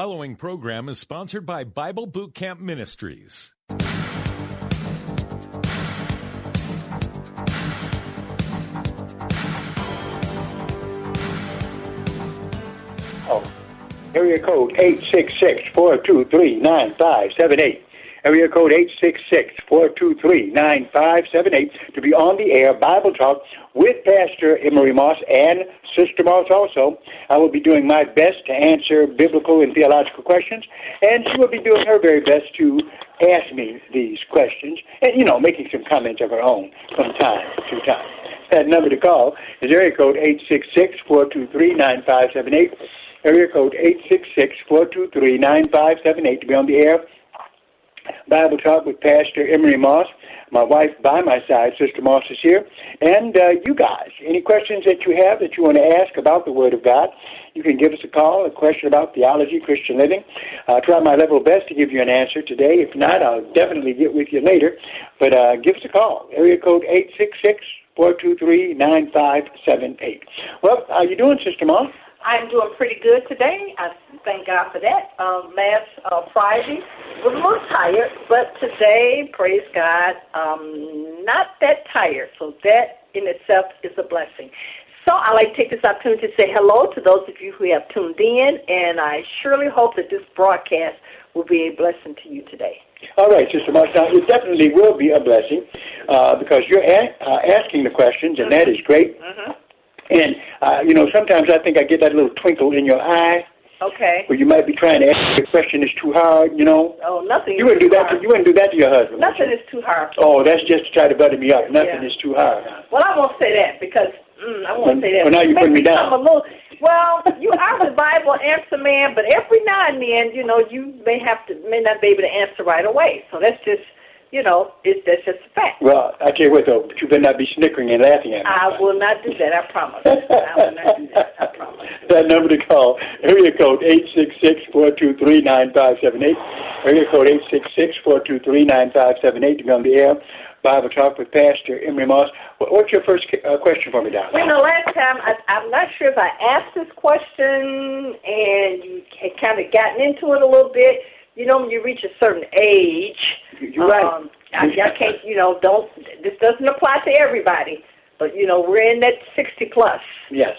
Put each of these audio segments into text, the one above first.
Following program is sponsored by Bible Boot Camp Ministries. Oh, area code 866-423-9578. Area code 866-423-9578 to be on the air Bible Talk with Pastor Emery Moss and Sister Moss also. I will be doing my best to answer biblical and theological questions, and she will be doing her very best to ask me these questions and, you know, making some comments of her own from time to time. That number to call is area code 866-423-9578. Area code 866-423-9578 to be on the air Bible Talk with Pastor Emery Moss. My wife by my side, Sister Moss, is here. And uh, you guys, any questions that you have that you want to ask about the Word of God, you can give us a call, a question about theology, Christian living. I'll try my level best to give you an answer today. If not, I'll definitely get with you later. But uh, give us a call. Area code 866 423 9578. Well, how you doing, Sister Moss? I'm doing pretty good today. I thank God for that. Um, last uh, Friday was a little tired, but today, praise God, um, not that tired. So that in itself is a blessing. So I'd like to take this opportunity to say hello to those of you who have tuned in, and I surely hope that this broadcast will be a blessing to you today. All right, Sister. Now, it definitely will be a blessing uh, because you're a- uh, asking the questions, and that is great. Mm-hmm. And uh, you know, sometimes I think I get that little twinkle in your eye Okay. where you might be trying to ask a question that's too hard. You know, Oh, nothing. you wouldn't do too that. To, you wouldn't do that to your husband. Nothing you? is too hard. Oh, that's just to try to butter me up. Nothing Yeah. is too hard. Well, I won't say that because mm, I won't Well, say that. well, now you put me down. become A little, well, you are the Bible answer man, but every now and then, you know, you may have to may not be able to answer right away. So that's just, you know, it's that's just a fact. Well, I tell you what though, but you better not be snickering and laughing at me. I will not do that. I promise. I will not do that. I promise. that number to call, area code 866-423-9578. Area code 866-423-9578 to be on the air. Bible Talk with Pastor Emery Moss. What's your first uh, question for me, darling? Well, know, last time I, I'm not sure if I asked this question and you had kind of gotten into it a little bit. You know, when you reach a certain age, You're right. um, I, I can't, you know, don't. This doesn't apply to everybody, but you know, we're in that 60 plus. Yes.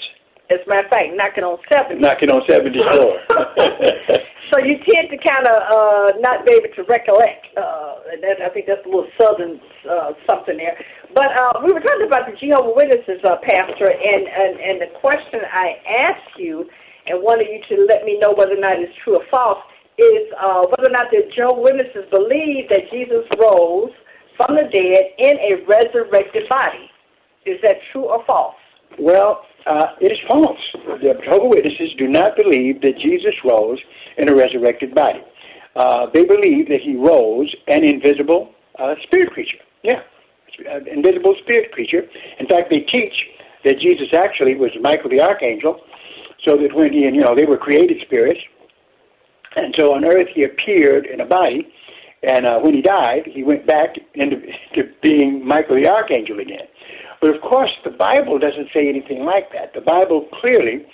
As a matter of fact, knocking on 70. Knocking on 74. So you tend to kind of uh, not be able to recollect. Uh, and that, I think that's a little southern uh, something there. But uh, we were talking about the Jehovah Witnesses, uh, Pastor, and, and and the question I asked you, and wanted you to let me know whether or not it's true or false, is uh, whether or not the Jehovah Witnesses believe that Jesus rose from the dead in a resurrected body. Is that true or false? Well, uh, it is false. The Jehovah Witnesses do not believe that Jesus rose in a resurrected body. Uh, they believe that he rose an invisible uh, spirit creature. Yeah, an invisible spirit creature. In fact, they teach that Jesus actually was Michael the archangel, so that when he and you know they were created spirits, And so on earth he appeared in a body, and uh, when he died, he went back into to being Michael the Archangel again. But of course, the Bible doesn't say anything like that. The Bible clearly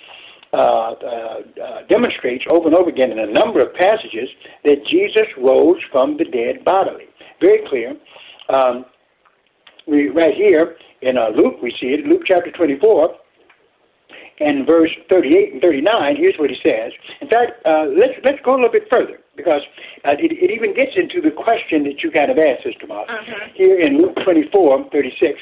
uh, uh, uh, demonstrates over and over again in a number of passages that Jesus rose from the dead bodily. Very clear. Um, we right here in uh, Luke, we see it. Luke chapter 24 and verse 38 and 39, here's what he says. In fact, uh, let's, let's go a little bit further because uh, it, it even gets into the question that you kind of asked, Sister Moss. Uh-huh. Here in Luke 24, 36,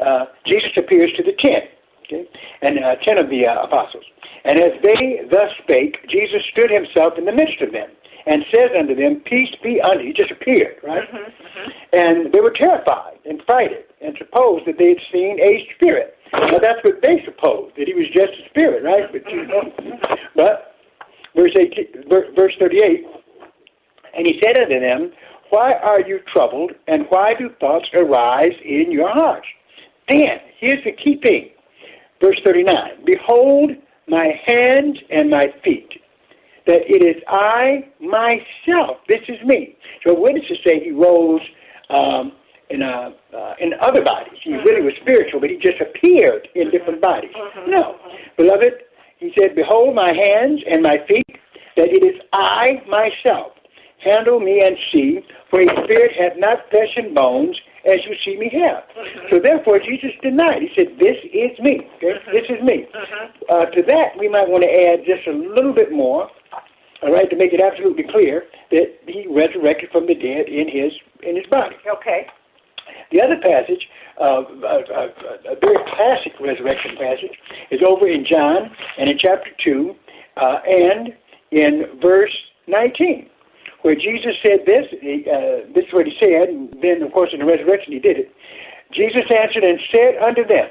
uh, Jesus appears to the ten, okay, and uh, ten of the uh, apostles. And as they thus spake, Jesus stood himself in the midst of them and says unto them, Peace be unto you. He just appeared, right? And they were terrified and frightened and supposed that they had seen a spirit. Now that's what they supposed, that he was just a spirit, right? But, you know, but verse, 18, verse 38, and he said unto them, Why are you troubled, and why do thoughts arise in your hearts? Then, here's the key thing. Verse 39, Behold my hands and my feet, that it is I myself. This is me. So witnesses say he rose um, in a, uh, in other bodies. He really was spiritual, but he just appeared in mm-hmm. different bodies. Mm-hmm. No, mm-hmm. beloved, he said, "Behold my hands and my feet, that it is I myself. Handle me and see, for a spirit hath not flesh and bones, as you see me have." So therefore, Jesus denied. He said, "This is me. Okay? This is me." Uh, to that, we might want to add just a little bit more. All right, to make it absolutely clear that he resurrected from the dead in his in his body. Okay. The other passage, uh, a, a, a very classic resurrection passage, is over in John and in chapter 2 uh, and in verse 19, where Jesus said this. Uh, this is what he said, and then, of course, in the resurrection he did it. Jesus answered and said unto them,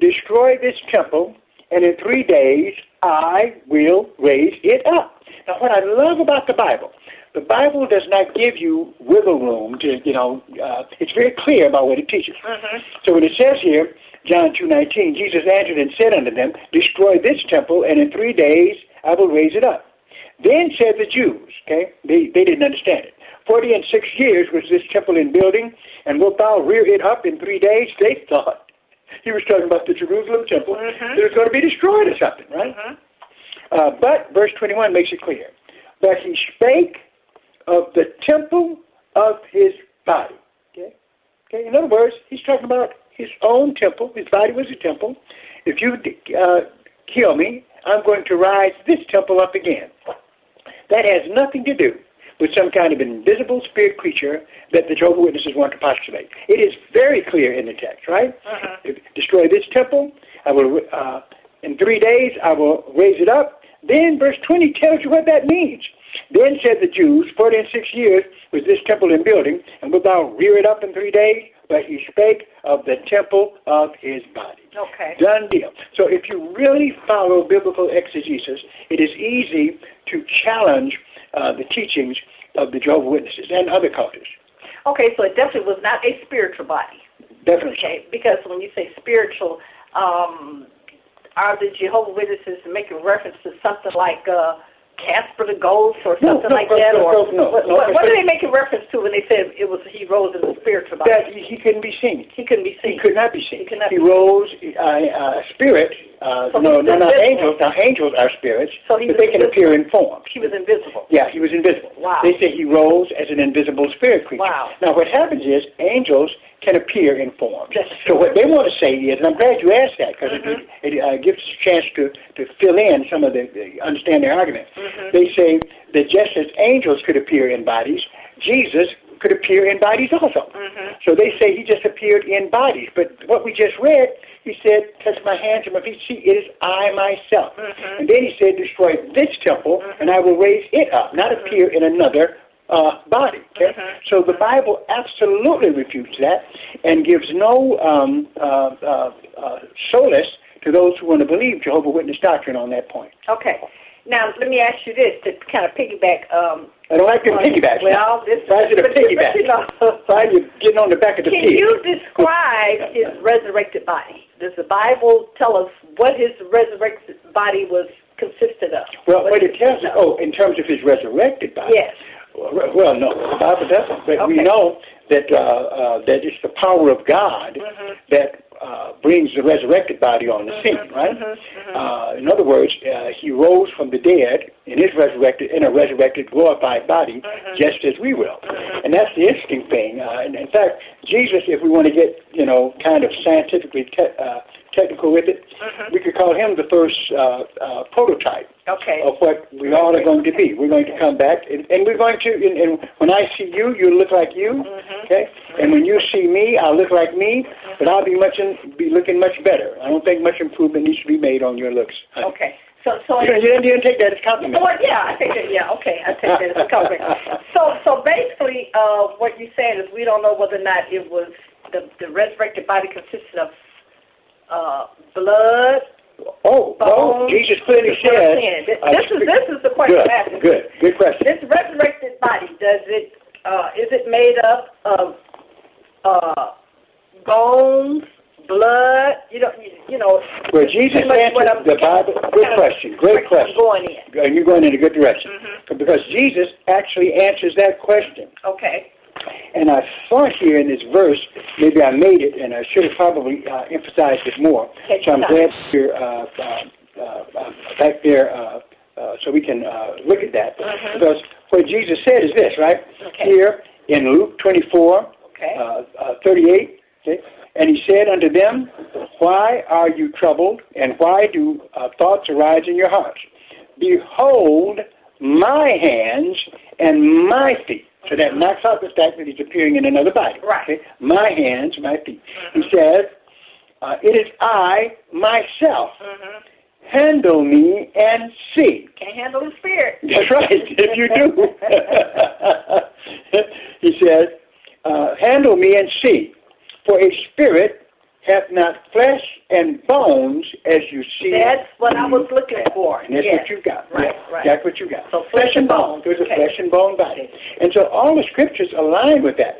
Destroy this temple, and in three days I will raise it up. Now, what I love about the Bible, the Bible does not give you wiggle room to, you know, uh, it's very clear about what it teaches. So when it says here, John 2.19, Jesus answered and said unto them, Destroy this temple, and in three days I will raise it up. Then said the Jews, okay, they, they didn't understand it. Forty and six years was this temple in building, and wilt thou rear it up in three days? They thought he was talking about the Jerusalem temple that was going to be destroyed or something, right? Uh, but verse 21 makes it clear. But he spake of the temple of his body. Okay? Okay. In other words, he's talking about his own temple. His body was a temple. If you uh, kill me, I'm going to rise this temple up again. That has nothing to do with some kind of invisible spirit creature that the Jehovah Witnesses want to postulate. It is very clear in the text, right? If- Destroy this temple. I will. Uh, in three days, I will raise it up. Then verse 20 tells you what that means. Then said the Jews, forty and six years was this temple in building, and wilt thou rear it up in three days? But he spake of the temple of his body. Okay. Done deal. So if you really follow biblical exegesis, it is easy to challenge uh, the teachings of the Jehovah Witnesses and other cultures. Okay, so it definitely was not a spiritual body. Definitely. Okay, because when you say spiritual, um, are the Jehovah Witnesses making reference to something like uh, Casper the Ghost or something no, like that? no, or no, no, what, no, what, what are it's- they making reference to when they said it was he rose in the spiritual body? That he, he couldn't be seen. he couldn't be seen. He could not be seen. He could not He be rose, uh, uh, spirit, uh, So no, no, not angels. Now, angels are spirits, So he but they can appear in forms. He was invisible. Yeah, he was invisible. Wow. They say he rose as an invisible spirit creature. Wow. Now, what happens is angels can appear in forms. So what they want to say is, and I'm glad you asked that because Mm-hmm. it, it uh, gives us a chance to, to fill in some of the, understand their argument. Mm-hmm. They say that just as angels could appear in bodies, Jesus could appear in bodies also. Mm-hmm. So they say he just appeared in bodies. But what we just read, he said, touch my hands and my feet. See, it is I myself. Mm-hmm. And then he said, destroy this temple, and I will raise it up, not Mm-hmm. appear in another uh, body. Okay? So the Bible absolutely refutes that and gives no um, uh, uh, uh, solace to those who want to believe Jehovah Witness doctrine on that point. Okay. Now let me ask you this to kind of piggyback. Um, I don't like them piggybacks. Well, this Why is it a piggyback? you know, Why are you getting on the back of the Can pig? you describe his resurrected body? Does the Bible tell us what his resurrected body was consisted of? Well, what it tells us, oh, in terms of his resurrected body. Yes. Well, no, the Bible doesn't. But we know that uh, uh, that it's the power of God Mm-hmm. that uh, brings the resurrected body on the scene, right? Mm-hmm. Uh, in other words, uh, he rose from the dead in his resurrected, in a resurrected, glorified body, Mm-hmm. just as we will. And that's the interesting thing. Uh, and in fact, Jesus, if we want to get you know kind of scientifically te- uh, technical with it, we could call him the first uh, uh, prototype Mm-hmm. Okay. of what we all are going to be. We're going to come back, and, and we're going to. And, and when I see you, you look like you. Mm-hmm. Okay. And when you see me, I'll look like me, but I'll be much in, be looking much better. I don't think much improvement needs to be made on your looks. Okay. So, so You didn't, you didn't- you didn't take that as compliment. Well, yeah, I take it. Yeah, okay, I take that as a compliment. So, so basically, uh, what you're saying is we don't know whether or not it was the the resurrected body consisted of uh, blood. Oh, well, Jesus clearly said. This, is this is the question Good, I'm good, good question. This resurrected body does it? Uh, is it made up of uh, bones, blood? You know, you, you know. Well, Jesus answered the Bible. Good question. Great question. Going in. And you're going in a good direction. Mm-hmm. Because Jesus actually answers that question. Okay. And I thought here in this verse, maybe I made it, and I should have probably uh, emphasized it more. Take so I'm glad you're uh, uh, uh, back there uh, uh, so we can uh, look at that. Because what Jesus said is this, right? Okay. Here in Luke 24, Okay. uh, uh, 38, okay? And he said unto them, Why are you troubled, and why do uh, thoughts arise in your hearts? Behold my hands and my feet. So that knocks out the fact that he's appearing in another body. Right. Okay? My hands, my feet. He says, uh, It is I, myself. Handle me and see. Can't handle the spirit. That's right, if you do. he says, uh, Handle me and see, for a spirit hath not flesh and bones as you see. That's what I was looking for. And that's yes. what you got. Right, Yeah, right. That's what you got. So flesh and bone. There's a flesh and bone body. And so all the scriptures align with that.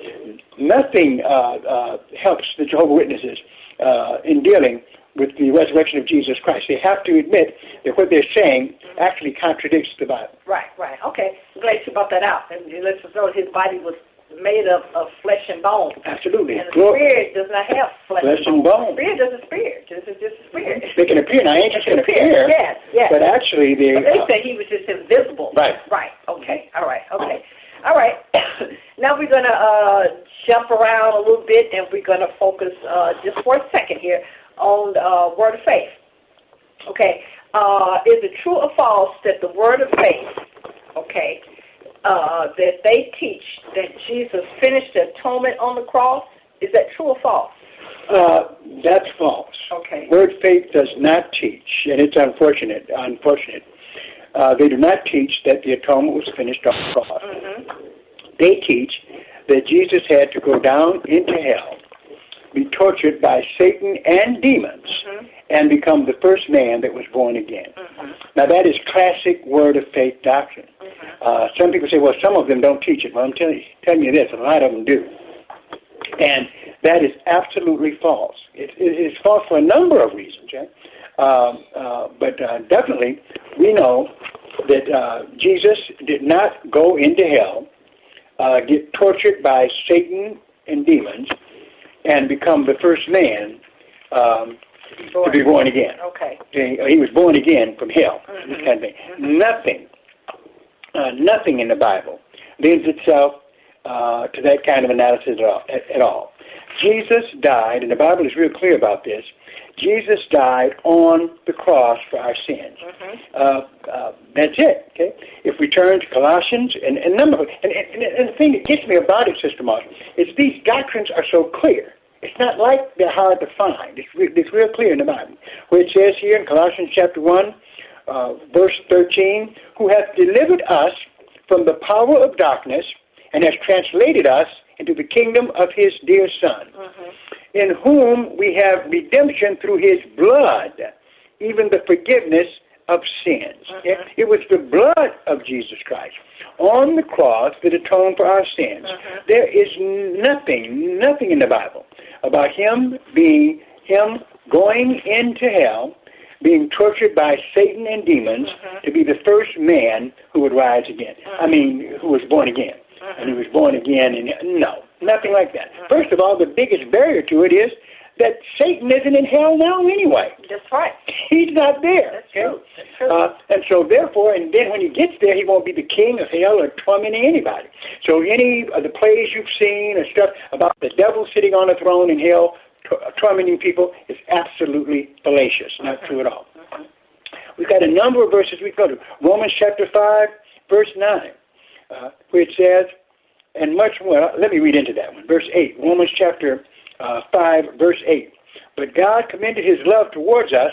Nothing uh, uh, helps the Jehovah Witnesses uh, in dealing with the resurrection of Jesus Christ. They have to admit that what they're saying actually contradicts the Bible. Right, right. Okay. I'm glad you brought that out. And it lets us know his body was made of, of flesh and bone. Absolutely. And the spirit does not have flesh, Flesh and bone. Spirit doesn't spirit. This is just a spirit. They can appear. Now, angels can appear. Yes, yes. But actually, they. But they uh, say he was just invisible. Right. Right. Okay. All right. Okay. All right. now we're going to uh, jump around a little bit and we're going to focus uh, just for a second here on uh, word of faith. Okay. Uh, is it true or false that the word of faith, okay, uh, that they teach that Jesus finished the atonement on the cross? Is that true or false? Uh, that's false. Okay. Word faith does not teach, and it's unfortunate. Unfortunate. Uh, they do not teach that the atonement was finished on the cross. Mm-hmm. They teach that Jesus had to go down into hell, be tortured by Satan and demons, Mm-hmm. And become the first man that was born again. Now that is classic word of faith doctrine. Mm-hmm. Uh, some people say, well, some of them don't teach it. Well, I'm telling you, telling you this, a lot of them do. And that is absolutely false. It, it is false for a number of reasons, yeah? um, uh, but uh, definitely we know that uh, Jesus did not go into hell, uh, get tortured by Satan and demons, and become the first man um, to be born again. Okay. He, was born again from hell, this kind of thing. Nothing, uh, nothing in the Bible lends itself uh, to that kind of analysis at all, at, at all. Jesus died, and the Bible is real clear about this. Jesus died on the cross for our sins. Uh, uh, that's it. Okay. If we turn to Colossians and and number, and, and, and the thing that gets me about it, Sister Mark, is these doctrines are so clear. It's not like they're hard to find. It's, re- it's real clear in the Bible, where it says here in Colossians chapter one, uh, verse thirteen, "Who hath delivered us from the power of darkness and has translated us into the kingdom of His dear Son." Mm-hmm. in whom we have redemption through his blood, even the forgiveness of sins. Mm-hmm. It, it was the blood of Jesus Christ on the cross that atoned for our sins. Mm-hmm. There is nothing, nothing in the Bible about him being, him going into hell, being tortured by Satan and demons Mm-hmm. to be the first man who would rise again. I mean, who was born again. Mm-hmm. And he was born again, and no, nothing like that. First of all, the biggest barrier to it is that Satan isn't in hell now anyway. That's right. He's not there. That's okay? true. That's true. Uh, and so, therefore, and then when he gets there, he won't be the king of hell or tormenting anybody. So, any of the plays you've seen or stuff about the devil sitting on a throne in hell tor- tormenting people is absolutely fallacious, not true at all. We've got a number of verses we go to. Romans chapter 5, verse 9, uh, which says, and much more. Let me read into that one. Verse 8, Romans chapter uh, 5, verse 8. But God commended his love towards us,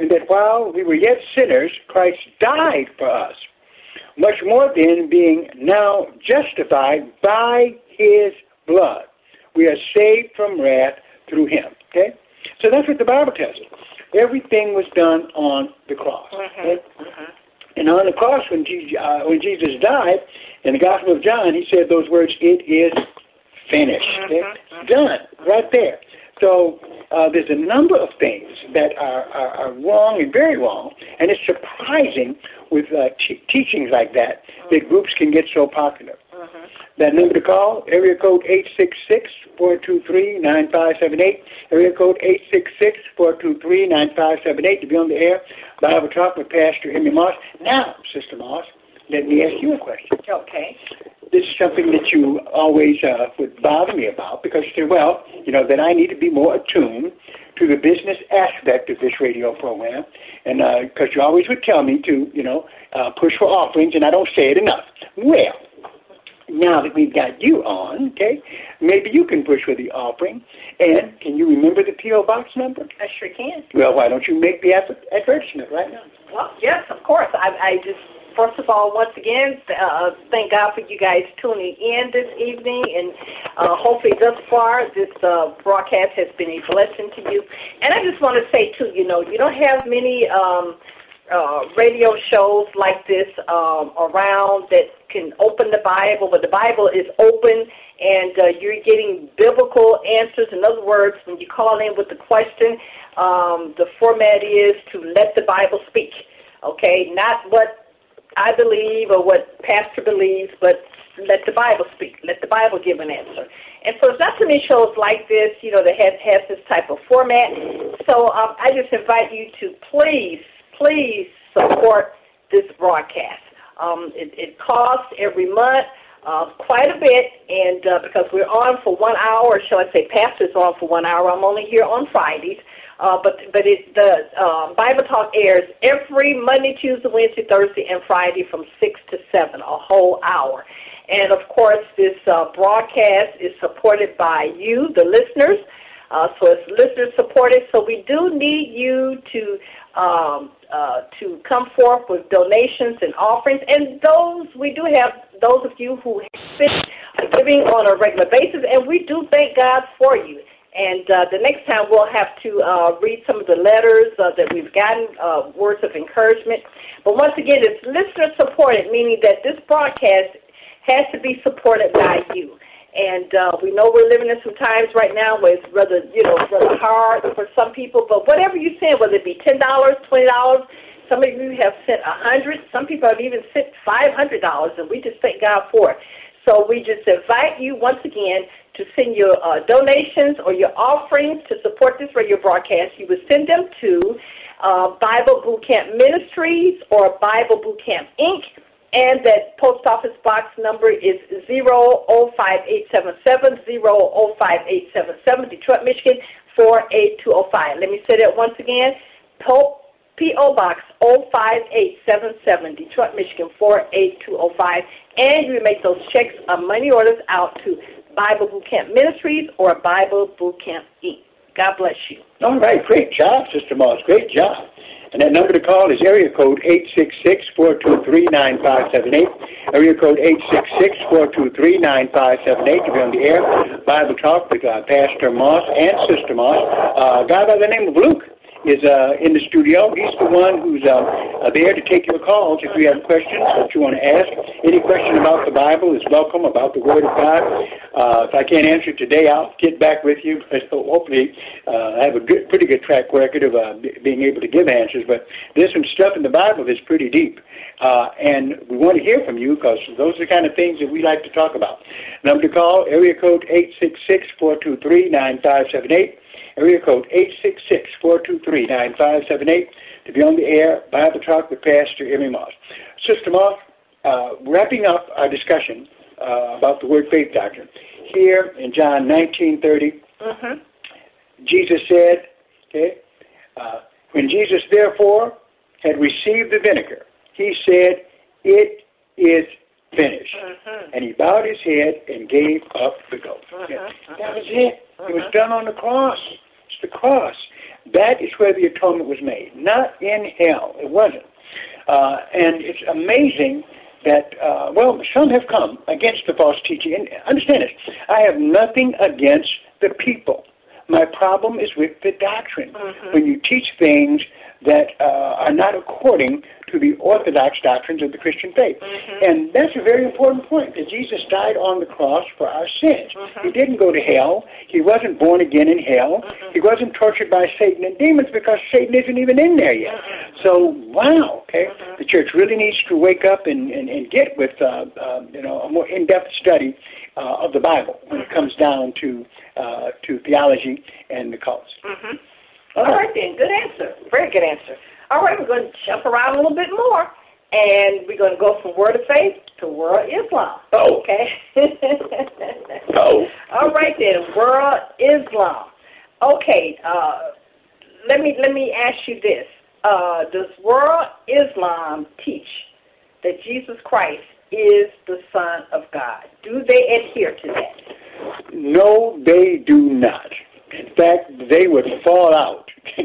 in that while we were yet sinners, Christ died for us. Much more then, being now justified by his blood, we are saved from wrath through him. Okay? So that's what the Bible tells us. Everything was done on the cross. Okay? And on the cross, when Jesus, uh, when Jesus died, in the Gospel of John, he said those words, "It is finished." Okay? Done, right there. So uh, there's a number of things that are, are, are wrong and very wrong, and it's surprising with uh, te- teachings like that that groups can get so popular. That number to call, area code 866-423-9578, area code 866-423-9578 to be on the air. Bible Talk with Pastor Emery Moss. Now, Sister Moss, let me ask you a question. Okay. This is something that you always uh, would bother me about because you say, well, you know, that I need to be more attuned to the business aspect of this radio program, and because you always would tell me to, you know, uh, push for offerings, and I don't say it enough. Well, now that we've got you on, okay, maybe you can push for the offering. And can you remember the P.O. Box number? I sure can. Well, why don't you make the adver- advertisement right now? Well, yes, of course. I, I just, first of all, once again, uh, thank God for you guys tuning in this evening, and uh, hopefully, thus far, this uh, broadcast has been a blessing to you. And I just want to say too, you know, you don't have many um, uh, radio shows like this um, around that can open the Bible, but the Bible is open. And uh, you're getting biblical answers. In other words, when you call in with the question, um, the format is to let the Bible speak. Okay, not what I believe or what pastor believes, but let the Bible speak. Let the Bible give an answer. And so it's not too many shows like this, you know, that has, has this type of format. So um, I just invite you to please, please support this broadcast. Um, it, it costs every month uh, quite a bit, and uh, because we're on for one hour, shall I say, pastor's on for one hour. I'm only here on Fridays. Uh, but but it the uh, Bible Talk airs every Monday, Tuesday, Wednesday, Thursday, and Friday from six to seven, a whole hour. And of course, this uh, broadcast is supported by you, the listeners. Uh, so it's listener supported. So we do need you to um, uh, to come forth with donations and offerings. And those we do have those of you who have been giving on a regular basis, and we do thank God for you. And uh, the next time we'll have to uh, read some of the letters uh, that we've gotten, uh, words of encouragement. But once again, it's listener supported, meaning that this broadcast has to be supported by you. And uh, we know we're living in some times right now where it's rather, you know, rather hard for some people. But whatever you send, whether it be ten dollars, twenty dollars, some of you have sent a hundred. Some people have even sent five hundred dollars, and we just thank God for it. So we just invite you once again to send your uh, donations or your offerings to support this radio broadcast. You would send them to uh, Bible Boot Camp Ministries or Bible Boot Camp Inc. And that post office box number is 05877, 05877, Detroit, Michigan, 48205. Let me say that once again. P.O. Box 05877, Detroit, Michigan 48205. And you make those checks or money orders out to Bible Boot Camp Ministries or Bible Boot Camp Inc. God bless you. All right, great job, Sister Moss. Great job. And that number to call is area code 866-423-9578. Area code 866-423-9578 to be on the air. Bible Talk with uh, Pastor Moss and Sister Moss. Uh, a guy by the name of Luke is uh, in the studio. He's the one who's uh, uh, there to take your calls if you have questions that you want to ask. Any question about the Bible is welcome, about the Word of God. Uh, if I can't answer today, I'll get back with you. So hopefully, uh, I have a good, pretty good track record of uh, b- being able to give answers. But there's some stuff in the Bible that's pretty deep. Uh, and we want to hear from you because those are the kind of things that we like to talk about. Number to call, area code 866-423-9578. Area code 866-423-9578 to be on the air, Bible Talk with Pastor Emery Moss. Sister Moss, uh, wrapping up our discussion uh, about the word faith doctrine. Here in John 19:30, Mm-hmm. Jesus said, okay, uh, when Jesus therefore had received the vinegar, he said, it is finished. Mm-hmm. And he bowed his head and gave up the ghost. Yeah, That was it. It was done on the cross. The cross. That is where the atonement was made, not in hell. It wasn't. Uh, and it's amazing that, uh, well, some have come against the false teaching. And understand this I have nothing against the people. My problem is with the doctrine. When you teach things that uh, are not according to the orthodox doctrines of the Christian faith. And that's a very important point that Jesus died on the cross for our sins. He didn't go to hell. He wasn't born again in hell. He wasn't tortured by Satan and demons because Satan isn't even in there yet. So, wow, okay? The church really needs to wake up and, and, and get with, uh, uh, you know, a more in-depth study uh, of the Bible when it comes down to, uh, to theology and the cults. Mm-hmm. All right then, good answer. Very good answer. All right, we're going to jump around a little bit more, and we're going to go from Word of Faith to World Islam. Oh. Okay. Oh. All right then, World Islam. Okay. Uh, let me let me ask you this: uh, Does World Islam teach that Jesus Christ is the Son of God? Do they adhere to that? No, they do not. In fact, they would fall out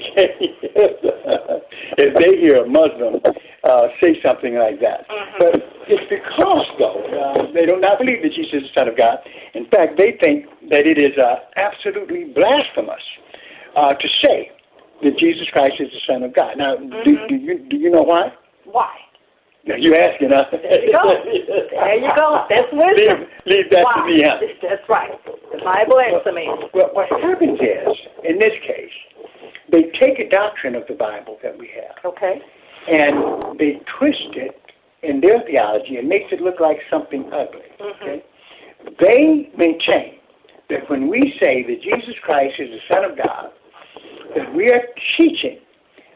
if they hear a Muslim uh, say something like that. But it's because, though, uh, they do not believe that Jesus is the Son of God. In fact, they think that it is uh, absolutely blasphemous uh, to say that Jesus Christ is the Son of God. Now, do, do, you, do you know why? Why? You asking, huh? There you go. There you go. That's wisdom. Leave, leave that Why? to me, huh? That's right. The Bible answer me. Well, what happens is, in this case, they take a doctrine of the Bible that we have, Okay. and they twist it in their theology and makes it look like something ugly. Okay? They maintain that when we say that Jesus Christ is the Son of God, that we are teaching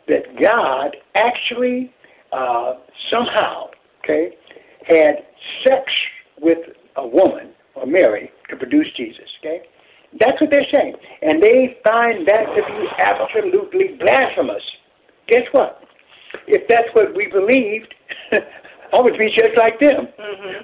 that God actually uh, somehow, okay, had sex with a woman or Mary to produce Jesus. Okay, that's what they're saying, and they find that to be absolutely blasphemous. Guess what? If that's what we believed, I would be just like them.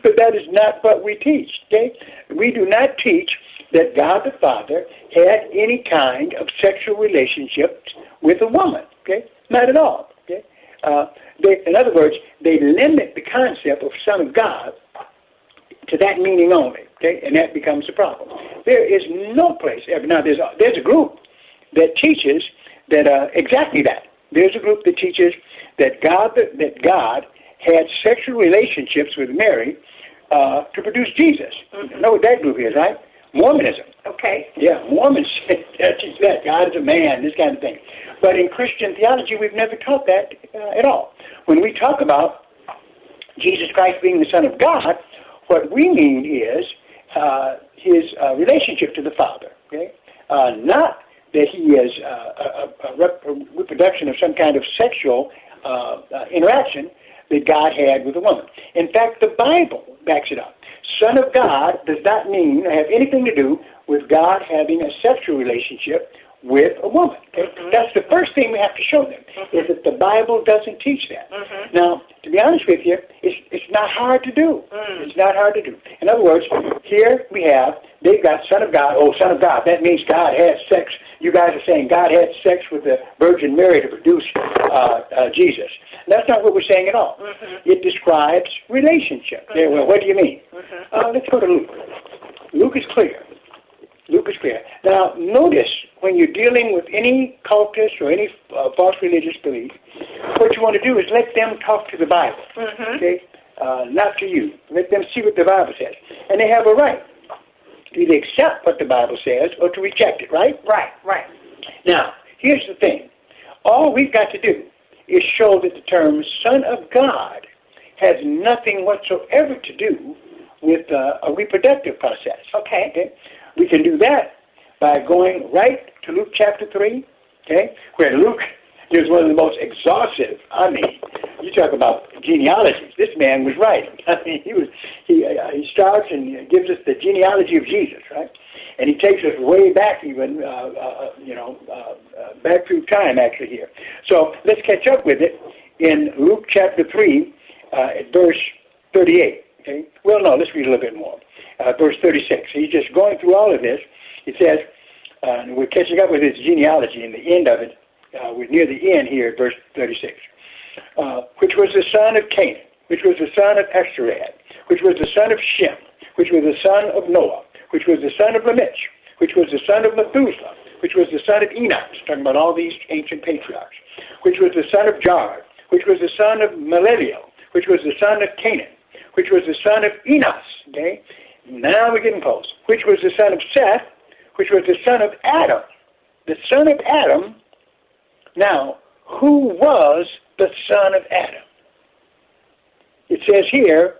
But that is not what we teach. Okay, we do not teach that God the Father had any kind of sexual relationship with a woman. Okay, not at all. Okay, uh, they, in other words, they limit the concept of Son of God to that meaning only, okay, and that becomes a problem. There is no place ever now. There's a, there's a group that teaches that uh, exactly that. There's a group that teaches that God that God had sexual relationships with Mary uh, to produce Jesus. You know what that group is, right? Mormonism. Okay. Yeah, Mormons teach that God is a man, this kind of thing. But in Christian theology, we've never taught that uh, at all. When we talk about Jesus Christ being the Son of God, what we mean is uh, his uh, relationship to the Father. Okay, uh, not that he is uh, a, a, rep- a reproduction of some kind of sexual uh, uh, interaction that God had with a woman. In fact, the Bible backs it up. Son of God does not mean or have anything to do with God having a sexual relationship with a woman. Okay? That's the first thing we have to show them, is that the Bible doesn't teach that. Now, to be honest with you, it's, it's not hard to do. It's not hard to do. In other words, here we have, they've got Son of God, oh, Son of God, that means God had sex. You guys are saying God had sex with the Virgin Mary to produce uh, uh, Jesus. That's not what we're saying at all. It describes relationship. Yeah, well, what do you mean? Uh, let's go to Luke. Luke is clear. Luke is clear. Now, notice when you're dealing with any cultist or any uh, false religious belief, what you want to do is let them talk to the Bible. Mm-hmm. Okay, uh, not to you. Let them see what the Bible says, and they have a right to either accept what the Bible says or to reject it. Right? Right. Right. Now, here's the thing. All we've got to do is show that the term Son of God has nothing whatsoever to do with uh, a reproductive process. Okay. okay. We can do that by going right to Luke chapter 3, okay, where Luke gives one of the most exhaustive, I mean, you talk about genealogies. This man was right. I mean, he was he uh, he starts and gives us the genealogy of Jesus, right? And he takes us way back, even uh, uh, you know, uh, uh, back through time actually here. So let's catch up with it in Luke chapter three, uh, verse thirty-eight. Okay. Well, no, let's read a little bit more. Uh, verse thirty-six. He's just going through all of this. It says, uh, and we're catching up with his genealogy, and the end of it, uh, we're near the end here verse thirty-six uh, which was the son of Canaan, which was the son of Esarad, which was the son of Shem, which was the son of Noah, which was the son of Lamech, which was the son of Methuselah, which was the son of Enos, talking about all these ancient patriarchs, which was the son of Jared, which was the son of Maleleel, which was the son of Canaan, which was the son of Enos. Okay, now we're getting close. Which was the son of Seth, which was the son of Adam, the son of Adam. Now, who was the son of Adam? It says here,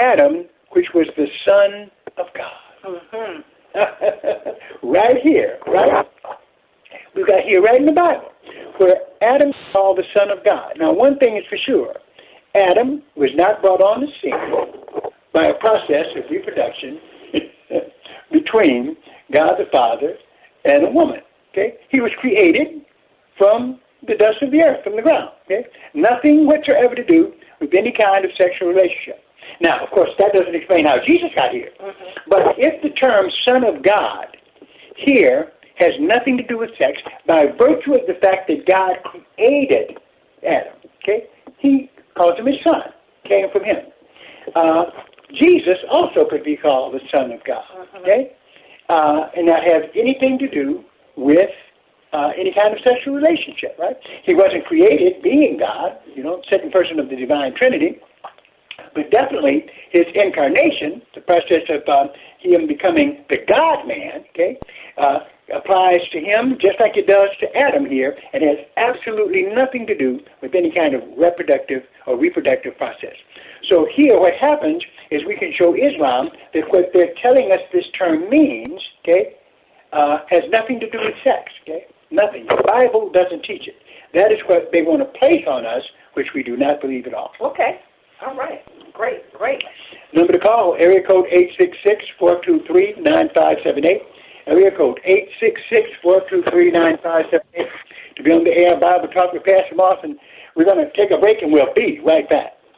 Adam, which was the son of God. Mm-hmm. right here, right? We've got here right in the Bible where Adam called the son of God. Now, one thing is for sure Adam was not brought on the scene by a process of reproduction between God the Father and a woman. Okay? He was created from the dust of the earth, from the ground. Okay? Nothing whatsoever to do with any kind of sexual relationship. Now, of course, that doesn't explain how Jesus got here. But if the term Son of God here has nothing to do with sex, by virtue of the fact that God created Adam, okay, he calls him his son, came from him. Uh, Jesus also could be called the Son of God, okay, uh, and not have anything to do with uh, any kind of sexual relationship, right? He wasn't created being God, you know, second person of the divine Trinity, but definitely his incarnation, the process of uh, him becoming the God man, okay, uh, applies to him just like it does to Adam here, and has absolutely nothing to do with any kind of reproductive or reproductive process. So here, what happens is we can show Islam that what they're telling us this term means, okay, uh, has nothing to do with sex, okay, nothing. The Bible doesn't teach it. That is what they want to place on us, which we do not believe at all. Okay. All right. Great. Great. Number to call, area code 866-423-9578. Area code 866-423-9578 to be on the air Bible Talk with Pastor Moss. And we're going to take a break and we'll be right back.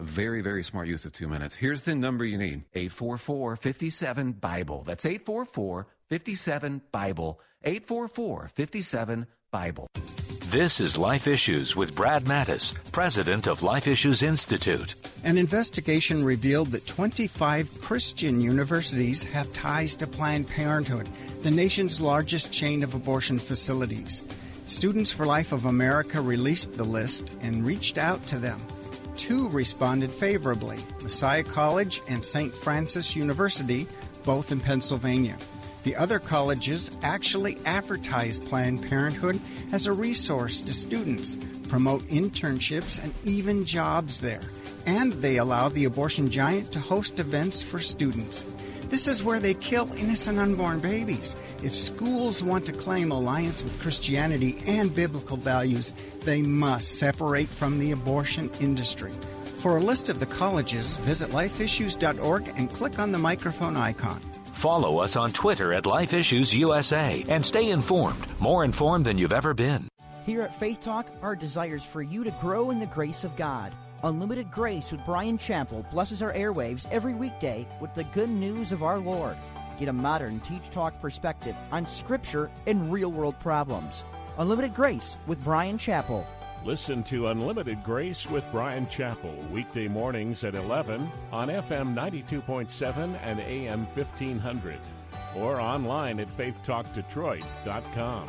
A very, very smart use of two minutes. Here's the number you need 844 57 Bible. That's 844 57 Bible. 844 57 Bible. This is Life Issues with Brad Mattes, president of Life Issues Institute. An investigation revealed that 25 Christian universities have ties to Planned Parenthood, the nation's largest chain of abortion facilities. Students for Life of America released the list and reached out to them. Two responded favorably Messiah College and St. Francis University, both in Pennsylvania. The other colleges actually advertise Planned Parenthood as a resource to students, promote internships, and even jobs there. and they allow the abortion giant to host events for students. This is where they kill innocent unborn babies. If schools want to claim alliance with Christianity and biblical values, they must separate from the abortion industry. For a list of the colleges, visit lifeissues.org and click on the microphone icon. Follow us on Twitter at Life Issues USA and stay informed, more informed than you've ever been. Here at Faith Talk, our desire is for you to grow in the grace of God. Unlimited Grace with Bryan Chapell blesses our airwaves every weekday with the good news of our Lord. Get a modern Teach Talk perspective on Scripture and real world problems. Unlimited Grace with Bryan Chapell. Listen to Unlimited Grace with Bryan Chapell weekday mornings at 11 on FM 92.7 and AM 1500 or online at faithtalkdetroit.com.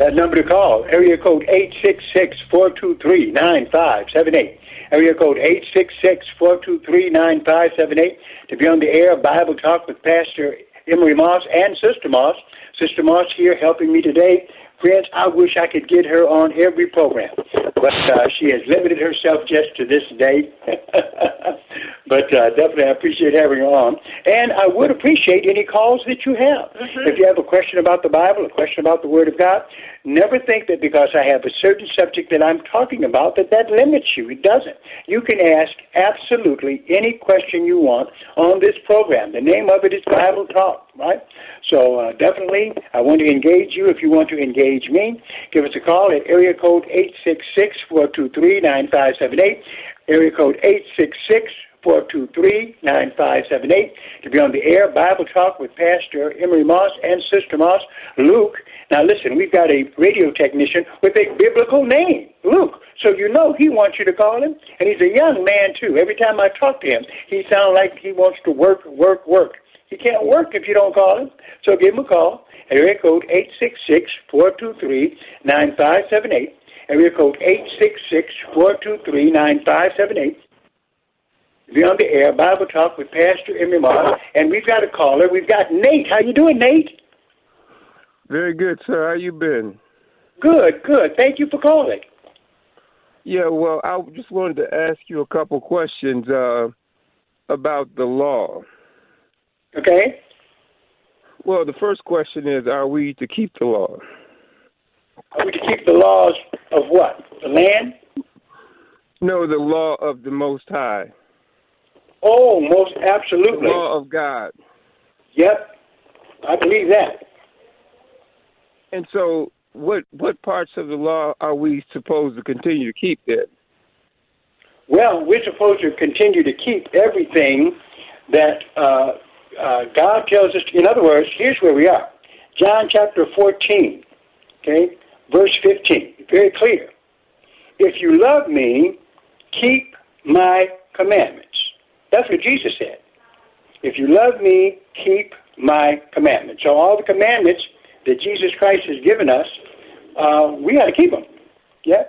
That number to call, area code 866-423-9578. Area code 866-423-9578 to be on the air Bible Talk with Pastor Emery Moss and Sister Moss. Sister Moss here helping me today. Friends, I wish I could get her on every program, but uh, she has limited herself just to this day. but uh, definitely, I appreciate having her on, and I would appreciate any calls that you have. Mm-hmm. If you have a question about the Bible, a question about the Word of God, never think that because I have a certain subject that I'm talking about that that limits you. It doesn't. You can ask absolutely any question you want on this program. The name of it is Bible Talk, right? So uh, definitely, I want to engage you. If you want to engage me, give us a call at area code eight six six four two three nine five seven eight. Area code eight six six. 423-9578 to be on the air Bible Talk with Pastor Emery Moss and Sister Moss, Luke. Now listen, we've got a radio technician with a biblical name, Luke. So you know he wants you to call him, and he's a young man too. Every time I talk to him, he sounds like he wants to work, work, work. He can't work if you don't call him. So give him a call. Area code eight six six four two three nine five seven eight. Area code eight six six four two three nine five seven eight. Be on the air, Bible Talk with Pastor Emery Moss, and we've got a caller. We've got Nate. How you doing, Nate? Very good, sir. How you been? Good, good. Thank you for calling. Yeah, well, I just wanted to ask you a couple questions uh, about the law. Okay. Well, the first question is: Are we to keep the law? Are we to keep the laws of what? The land? No, the law of the Most High. Oh, most absolutely. The law of God. Yep, I believe that. And so, what what parts of the law are we supposed to continue to keep then? Well, we're supposed to continue to keep everything that uh, uh, God tells us. In other words, here's where we are: John chapter fourteen, okay, verse fifteen. Very clear. If you love me, keep my commandments. That's what Jesus said. If you love me, keep my commandments. So all the commandments that Jesus Christ has given us, uh, we got to keep them. Yeah.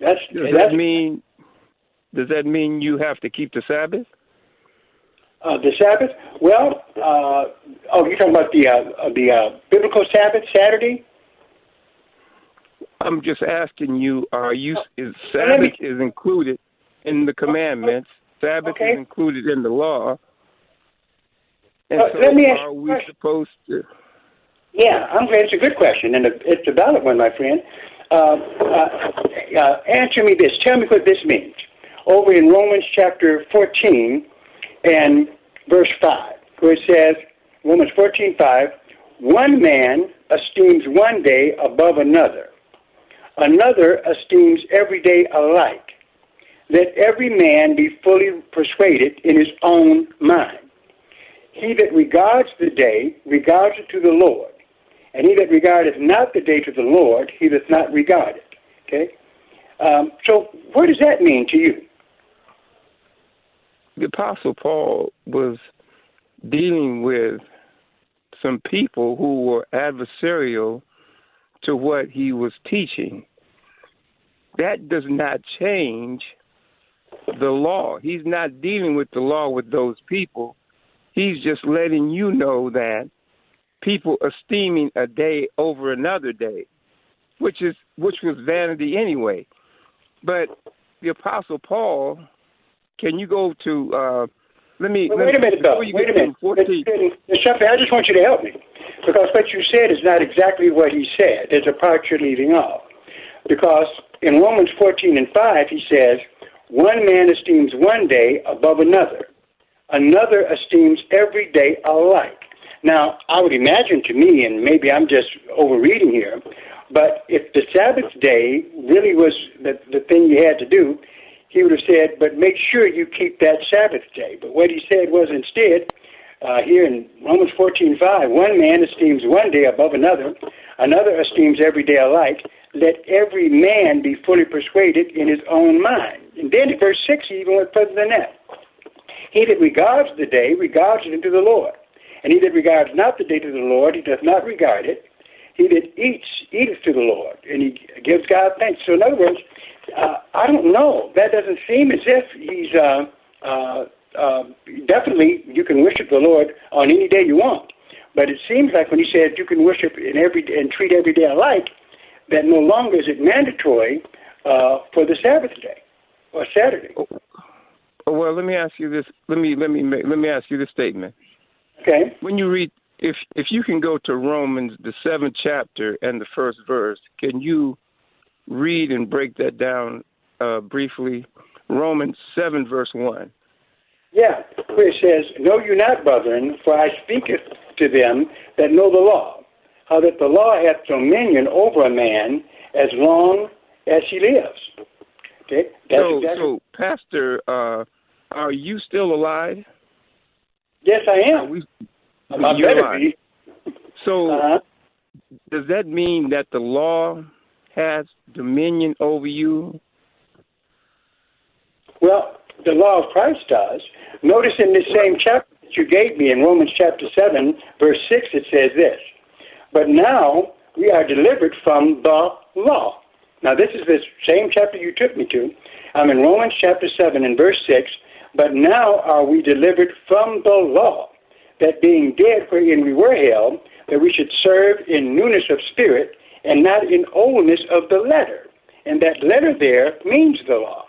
That's does that's, that mean? Does that mean you have to keep the Sabbath? Uh, the Sabbath? Well, uh, oh, you're talking about the uh, the uh, biblical Sabbath, Saturday? I'm just asking you. Are you is Sabbath me, is included in the commandments? Sabbath okay. is included in the law. And uh, so let me ask are we question. supposed to? Yeah, I'm glad it's a good question, and it's a valid one, my friend. Uh, uh, uh, answer me this. Tell me what this means. Over in Romans chapter 14 and verse 5, where it says, Romans 14, 5, one man esteems one day above another. Another esteems every day alike. Let every man be fully persuaded in his own mind. He that regards the day regards it to the Lord, and he that regardeth not the day to the Lord, he doth not regard it. Okay? Um, so, what does that mean to you? The Apostle Paul was dealing with some people who were adversarial to what he was teaching. That does not change the law. He's not dealing with the law with those people. He's just letting you know that people esteeming a day over another day, which is which was vanity anyway. But the Apostle Paul, can you go to? Uh, let me. Well, let wait a minute, though. Wait a minute. 14 Mr. I just want you to help me because what you said is not exactly what he said. There's a part you're leaving off. Because in Romans 14 and 5, he says, One man esteems one day above another, another esteems every day alike. Now, I would imagine to me, and maybe I'm just overreading here, but if the Sabbath day really was the, the thing you had to do, he would have said, but make sure you keep that Sabbath day. But what he said was instead, uh, here in Romans 14:5, one man esteems one day above another, another esteems every day alike. Let every man be fully persuaded in his own mind. And then in verse 6, he even went further than that. He that regards the day regards it unto the Lord. And he that regards not the day to the Lord, he doth not regard it. He that eats, eateth to the Lord, and he gives God thanks. So, in other words, uh, I don't know. That doesn't seem as if he's uh, uh, uh, definitely you can worship the Lord on any day you want. But it seems like when he said you can worship in every and treat every day alike, that no longer is it mandatory uh, for the Sabbath day or Saturday. Oh, well, let me ask you this. Let me let me make, let me ask you this statement. Okay. When you read, if if you can go to Romans the seventh chapter and the first verse, can you read and break that down uh, briefly? Romans seven verse one. Yeah, where it says, Know you not, brethren, for I speaketh to them that know the law, how that the law hath dominion over a man as long as he lives. Okay? That's so, exactly- so Pastor, uh, are you still alive? yes, I am. We, I better alive. be. So, Uh-huh. does that mean that the law has dominion over you? Well, the law of Christ does. Notice in this same chapter that you gave me in Romans chapter 7, verse 6, it says this But now we are delivered from the law. Now, this is the same chapter you took me to. I'm in Romans chapter 7 and verse 6. But now are we delivered from the law, that being dead wherein we were held, that we should serve in newness of spirit and not in oldness of the letter. And that letter there means the law.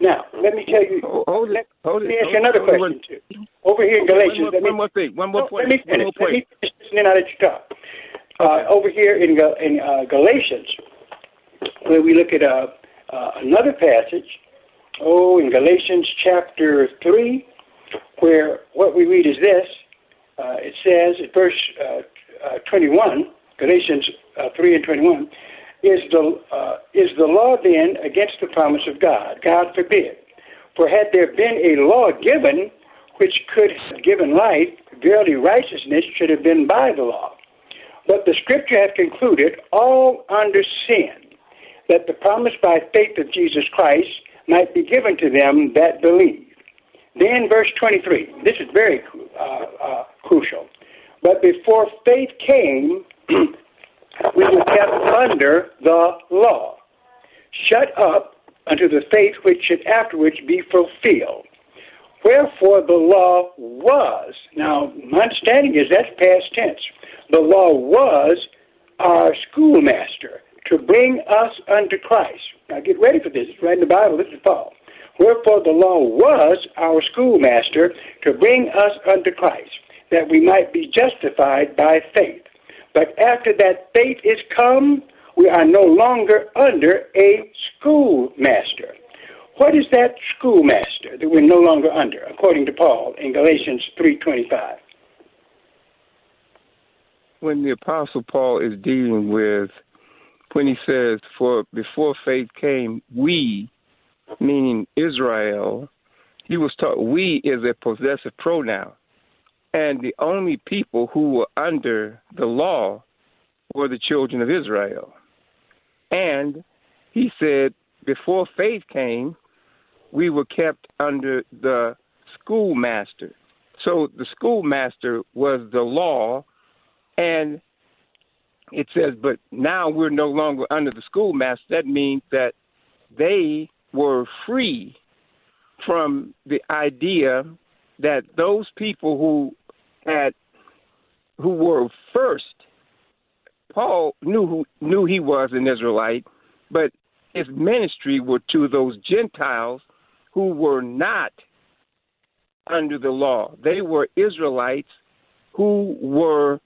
Now, let me tell you. hold it. Hold let me ask you another question, too. Over here in Galatians, One more, let me, one more thing. One more point. Let me One finish. Let me finish, and then I'll let you talk. Uh, over here in, in uh, Galatians, where we look at uh, uh, another passage, oh, in Galatians chapter 3, where what we read is this. Uh, it says, at verse uh, uh, 21, Galatians uh, 3 and 21, is the, uh, is the law then against the promise of God? God forbid. For had there been a law given which could have given life, verily righteousness should have been by the law. But the scripture hath concluded all under sin, that the promise by faith of Jesus Christ might be given to them that believe. Then verse 23, this is very uh, uh, crucial. But before faith came, we were kept under the law, shut up unto the faith which should afterwards be fulfilled. Wherefore the law was, now my understanding is that's past tense. The law was our schoolmaster to bring us unto Christ. Now get ready for this. It's right in the Bible. This is Paul. Wherefore the law was our schoolmaster to bring us unto Christ, that we might be justified by faith. But after that faith is come, we are no longer under a schoolmaster. What is that schoolmaster that we're no longer under, according to Paul in Galatians 3.25? When the Apostle Paul is dealing with, when he says, "For before faith came, we," meaning Israel, he was taught we is a possessive pronoun. And the only people who were under the law were the children of Israel. And he said, before faith came, we were kept under the schoolmaster. So the schoolmaster was the law, and it says, but now we're no longer under the schoolmaster. That means that they were free from the idea that those people who had who were first Paul knew who knew he was an Israelite, but his ministry were to those Gentiles who were not under the law. They were Israelites who were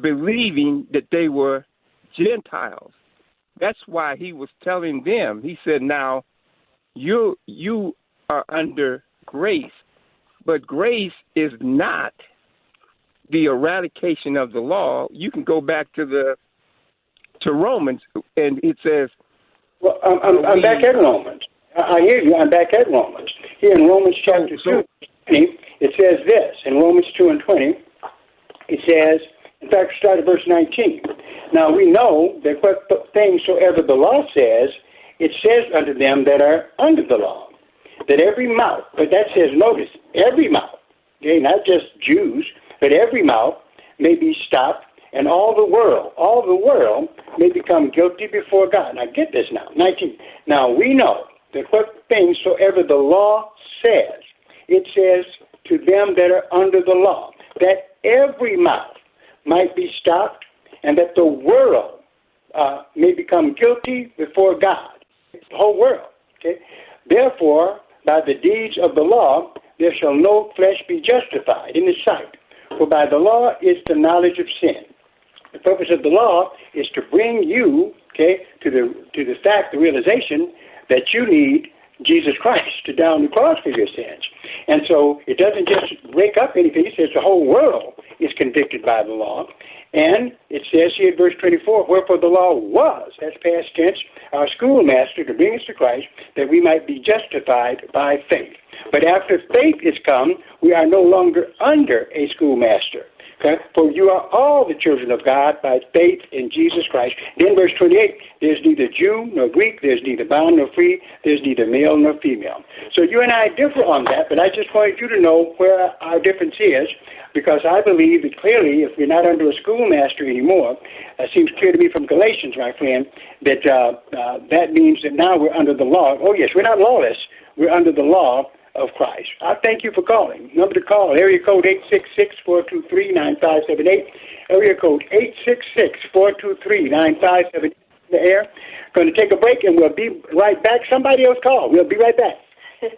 believing that they were Gentiles. That's why he was telling them. He said, "Now, you you are under grace, but grace is not the eradication of the law. You can go back to the to Romans, and it says." Well, I'm, I'm, I'm back at Romans. I hear you. I'm back at Romans. Here in Romans chapter so, 2, it says this. In Romans 2 and 20, it says, in fact, start at verse 19. Now we know that what things soever the law says, it says unto them that are under the law, that every mouth, but that says, notice, every mouth, okay, not just Jews, but every mouth may be stopped, and all the world, all the world may become guilty before God. Now get this now, 19. Now we know that what things soever the law says, it says to them that are under the law, that every mouth might be stopped, and that the world uh, may become guilty before God. The whole world. Okay. Therefore, by the deeds of the law, there shall no flesh be justified in His sight. For by the law is the knowledge of sin. The purpose of the law is to bring you, okay, to the to the fact, the realization that you need Jesus Christ to on the cross for your sins. And so it doesn't just break up anything. It says the whole world is convicted by the law. And it says here in verse 24, wherefore the law was, that's past tense, our schoolmaster to bring us to Christ, that we might be justified by faith. But after faith is come, we are no longer under a schoolmaster. Okay? For you are all the children of God by faith in Jesus Christ. Then verse 28, there's neither Jew nor Greek, there's neither bond nor free, there's neither male nor female. So you and I differ on that, but I just wanted you to know where our difference is, because I believe that clearly if we're not under a schoolmaster anymore, it seems clear to me from Galatians, my friend, that uh, uh, that means that now we're under the law. Oh yes, we're not lawless, we're under the law of Christ. I thank you for calling. Number to call, area code 866-423-9578. Area code 866-423-9578. The air. Going to take a break and we'll be right back. Somebody else call. We'll be right back.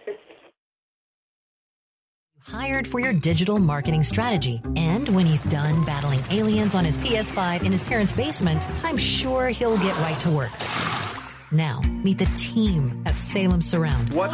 Hired for your digital marketing strategy. And when he's done battling aliens on his PS5 in his parents' basement, I'm sure he'll get right to work. Now, meet the team at Salem Surround. What's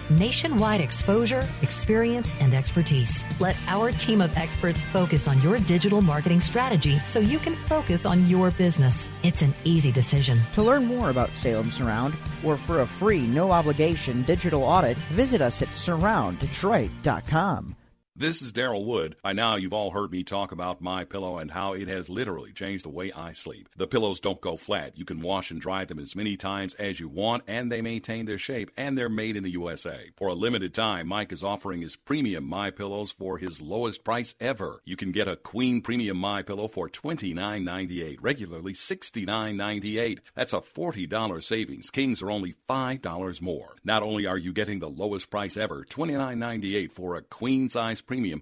Nationwide exposure, experience, and expertise. Let our team of experts focus on your digital marketing strategy so you can focus on your business. It's an easy decision. To learn more about Salem Surround or for a free, no obligation digital audit, visit us at surrounddetroit.com. This is Daryl Wood. By now, you've all heard me talk about My Pillow and how it has literally changed the way I sleep. The pillows don't go flat. You can wash and dry them as many times as you want, and they maintain their shape, and they're made in the USA. For a limited time, Mike is offering his premium My Pillows for his lowest price ever. You can get a Queen Premium My Pillow for $29.98, regularly $69.98. That's a $40 savings. Kings are only $5 more. Not only are you getting the lowest price ever, $29.98 for a queen size premium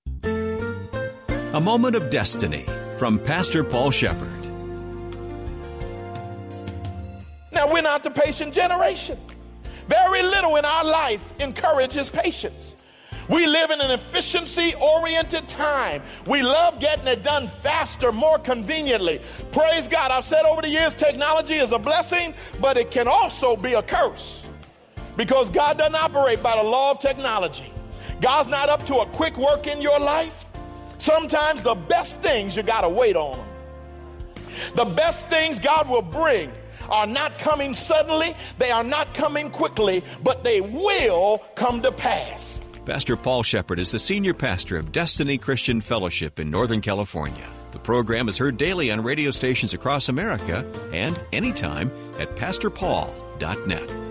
A moment of destiny from Pastor Paul Sheppard. Now, we're not the patient generation. Very little in our life encourages patience. We live in an efficiency oriented time. We love getting it done faster, more conveniently. Praise God. I've said over the years, technology is a blessing, but it can also be a curse because God doesn't operate by the law of technology. God's not up to a quick work in your life. Sometimes the best things you got to wait on. them. The best things God will bring are not coming suddenly, they are not coming quickly, but they will come to pass. Pastor Paul Sheppard is the senior pastor of Destiny Christian Fellowship in Northern California. The program is heard daily on radio stations across America and anytime at pastorpaul.net.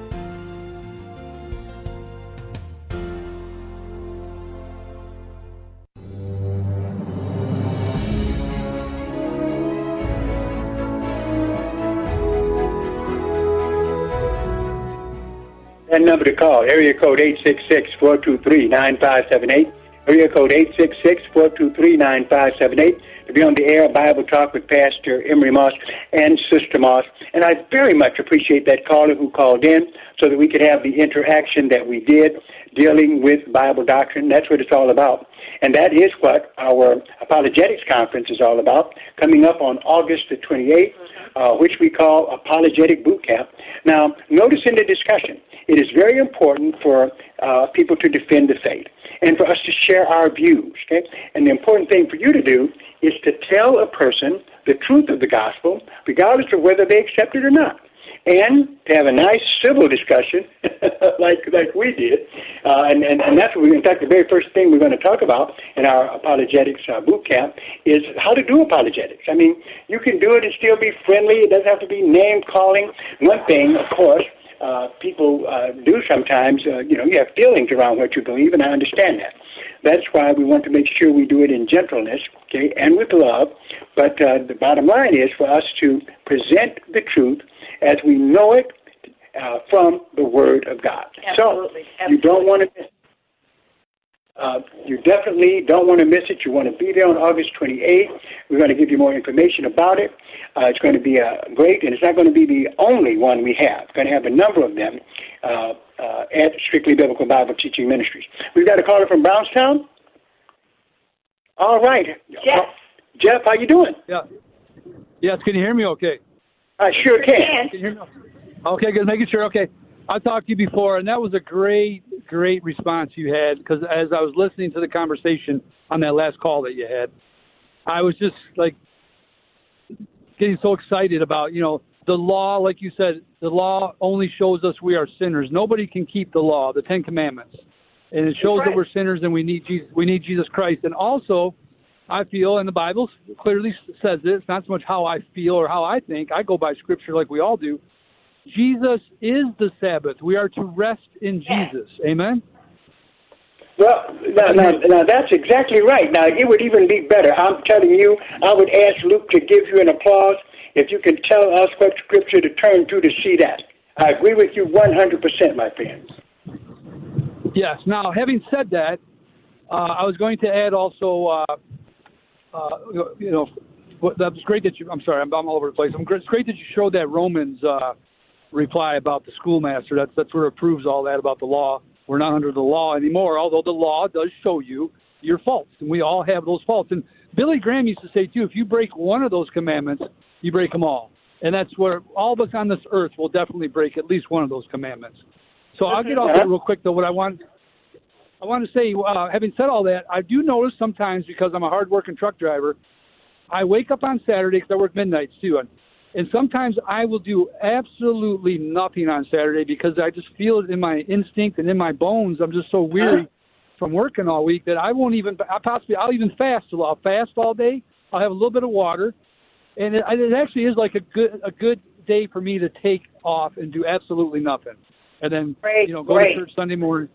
That number to call, area code 866-423-9578, area code 866-423-9578, to be on the air, Bible Talk with Pastor Emery Moss and Sister Moss. And I very much appreciate that caller who called in so that we could have the interaction that we did dealing with Bible doctrine. That's what it's all about. And that is what our apologetics conference is all about, coming up on August the 28th, uh, which we call Apologetic Boot Camp. Now, notice in the discussion, it is very important for uh, people to defend the faith and for us to share our views. Okay? And the important thing for you to do is to tell a person the truth of the gospel, regardless of whether they accept it or not. And to have a nice civil discussion, like like we did, uh, and, and and that's what we, in fact the very first thing we're going to talk about in our apologetics uh, boot camp is how to do apologetics. I mean, you can do it and still be friendly. It doesn't have to be name calling. One thing, of course, uh, people uh, do sometimes, uh, you know, you have feelings around what you believe, and I understand that. That's why we want to make sure we do it in gentleness, okay, and with love. But uh, the bottom line is for us to present the truth as we know it uh, from the Word of God. Absolutely. So you don't want to miss. Uh, you definitely don't want to miss it. You want to be there on August 28th. We're going to give you more information about it. Uh, it's going to be uh, great, and it's not going to be the only one we have. We're going to have a number of them uh, uh, at Strictly Biblical Bible Teaching Ministries. We've got a caller from Brownstown. All right. Jeff. Jeff, how you doing? Yeah. Yes, can you hear me okay? I sure can. Can you hear me? Okay, good. Making sure. Okay. I talked to you before, and that was a great, great response you had because as I was listening to the conversation on that last call that you had, I was just like getting so excited about, you know, the law, like you said, the law only shows us we are sinners. Nobody can keep the law, the Ten Commandments, and it shows that we're sinners and we need Jesus. We need Jesus Christ, and also, I feel, and the Bible clearly says it. It's not so much how I feel or how I think. I go by Scripture like we all do. Jesus is the Sabbath. We are to rest in Jesus. Amen. Well, now, now, now that's exactly right. Now, it would even be better. I'm telling you, I would ask Luke to give you an applause if you can tell us what scripture to turn to to see that. I agree with you 100%, my friend. Yes. Now, having said that, uh, I was going to add also, uh, uh, you know, what- that was great that you. I'm sorry, I'm, I'm all over the place. I'm, it's great that you showed that Romans uh, reply about the schoolmaster. That's that's where it proves all that about the law. We're not under the law anymore, although the law does show you your faults, and we all have those faults. And Billy Graham used to say too, if you break one of those commandments, you break them all. And that's where all of us on this earth will definitely break at least one of those commandments. So I'll get off that real quick though. What I want, I want to say, uh, having said all that, I do notice sometimes because I'm a hard-working truck driver, I wake up on Saturday because I work midnights too, and, and sometimes I will do absolutely nothing on Saturday because I just feel it in my instinct and in my bones. I'm just so weary from working all week that I won't even. I possibly I'll even fast. So I'll fast all day. I'll have a little bit of water, and it, it actually is like a good a good day for me to take off and do absolutely nothing, and then you know go great. to church Sunday morning.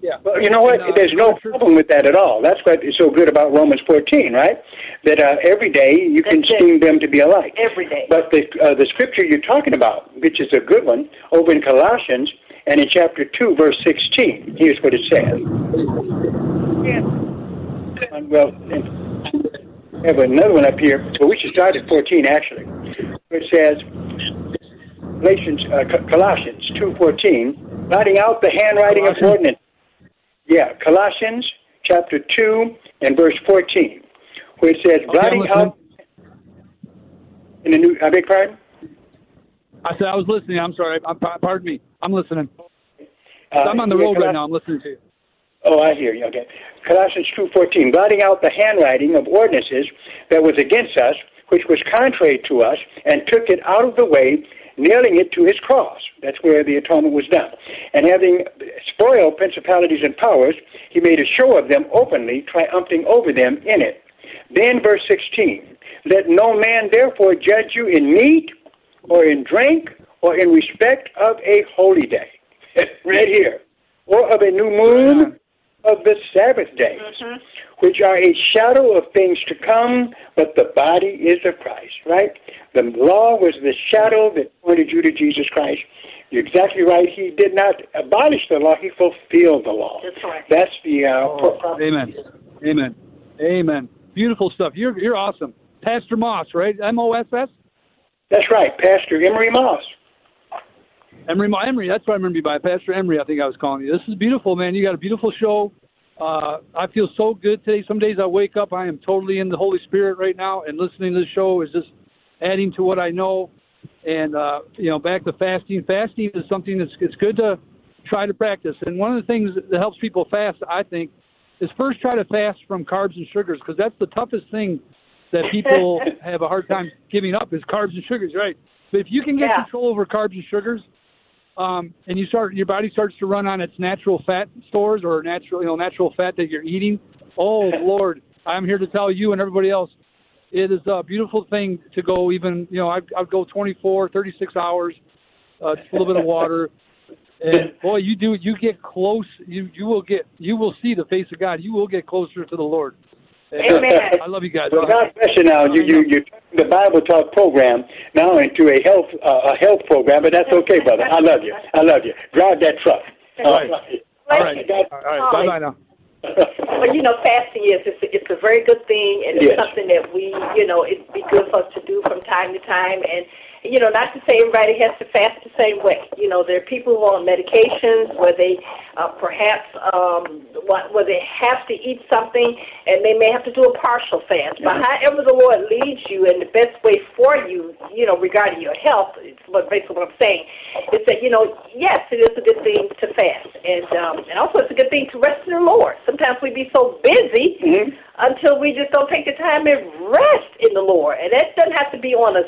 Yeah. Well, you know what? And, uh, There's no problem with that at all. That's what is so good about Romans 14, right? That uh, every day you can esteem them to be alike. Every day. But the uh, the scripture you're talking about, which is a good one, over in Colossians and in chapter 2, verse 16, here's what it says. Uh, Well, I have another one up here. Well, we should start at 14, actually. It says, Galatians, uh, Colossians 2.14, blotting out the handwriting of ordinance. Yeah, Colossians chapter 2 and verse 14, where it says, blotting out in the new, I beg your pardon? I said I was listening. I'm sorry. I'm, pardon me. I'm listening. Uh, I'm on the road right now. I'm listening to you. Oh, I hear you. Okay. Colossians 2.14, blotting out the handwriting of ordinances that was against us, which was contrary to us, and took it out of the way, nailing it to his cross. That's where the atonement was done. And having spoiled principalities and powers, he made a show of them openly, triumphing over them in it. Then verse 16, let no man therefore judge you in meat, or in drink, or in respect of a holy day. right here. Or of a new moon, of the Sabbath days, which are a shadow of things to come, but the body is of Christ, right? The law was the shadow that pointed you to Jesus Christ. You're exactly right. He did not abolish the law, he fulfilled the law. That's right. That's the uh, pro- Amen. Amen. Amen. Beautiful stuff. You're you're awesome, Pastor Moss, right? M O S S. That's right, Pastor Emery Moss. Emery, Emery. That's what I remember you by, Pastor Emery. I think I was calling you. This is beautiful, man. You got a beautiful show. Uh, I feel so good today. Some days I wake up, I am totally in the Holy Spirit right now, and listening to the show is just adding to what I know. And uh, you know, back to fasting. Fasting is something that's it's good to try to practice. And one of the things that helps people fast, I think, is first try to fast from carbs and sugars because that's the toughest thing that people have a hard time giving up is carbs and sugars, right? But if you can get Yeah. control over carbs and sugars, um, and you start your body starts to run on its natural fat stores or natural you know natural fat that you're eating. Oh Lord, I'm here to tell you and everybody else, it is a beautiful thing to go even you know I'd, I'd go 24, 36 hours, uh, just a little bit of water, and boy, you do you get close. You you will get you will see the face of God. You will get closer to the Lord. And, Amen. I love you guys. Well, God bless you. Now you you you turned the Bible Talk program now into a health uh, a health program, but that's okay, brother. I love you. I love you. Drive that truck. All right. All right. God- All right. Bye bye now. Well, you know, fasting is it's, it's a very good thing, and it's Yes. something that we, you know, it'd be good for us to do from time to time. And you know, not to say everybody has to fast the same way. You know, there are people who are on medications where they uh, perhaps um, where they have to eat something, and they may have to do a partial fast. But however the Lord leads you, and the best way for you, you know, regarding your health, is what basically what I'm saying, is that you know, yes, it is a good thing to fast, and um, and also it's a good thing to rest in the Lord. Sometimes we be so busy until we just don't take the time and rest in the Lord, and that doesn't have to be on a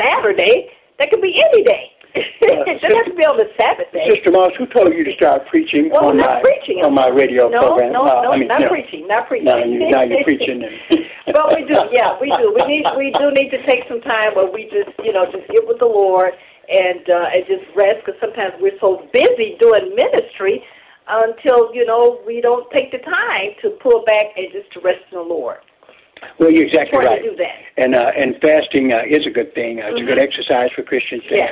Saturday. That could be any day. it doesn't have to be on the Sabbath day. Sister Moss, who told you to start preaching Well, on not my preaching. on my radio no, program? No, Uh, no, I mean, not know, preaching, not preaching. Now you now you're preaching. Well, we do. Yeah, we do. We need we do need to take some time where we just you know just get with the Lord and uh, and just rest because sometimes we're so busy doing ministry until you know we don't take the time to pull back and just to rest in the Lord. Well, you're exactly Try right. to do that. And uh, and fasting uh, is a good thing. Uh, it's a good Mhm. exercise for Christians to Yes.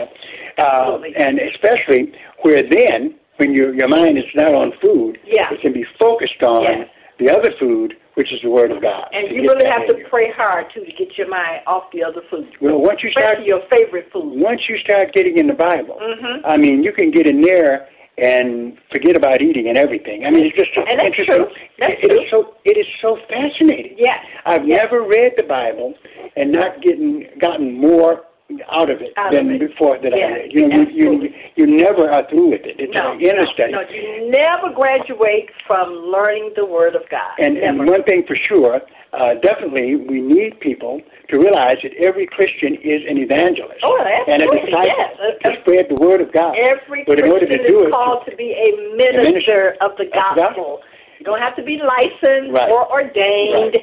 have, uh, and especially where then when your your mind is not on food, Yeah. it can be focused on Yes. the other food, which is the Word of God. And you really have to pray hard too to get your mind off the other food. Well, once you start your favorite food. once you start getting in the Bible, Mhm. I mean, you can get in there and forget about eating and everything. I mean, it's just so And that's interesting. true. That's It is true. so it is so fascinating. Yes. I've Yes. never read the Bible and not getting gotten more out of it Out of than it. before that Yes, I did. You you, you you never are through with it. It's No, an inner study. no, you never graduate from learning the Word of God. And, never. and one thing for sure, uh, definitely, we need people to realize that every Christian is an evangelist Oh, and a disciple yes. to spread the word of God. Every but in order Christian to do is it, called to be a minister, minister of the of gospel. You don't have to be licensed Right. or ordained.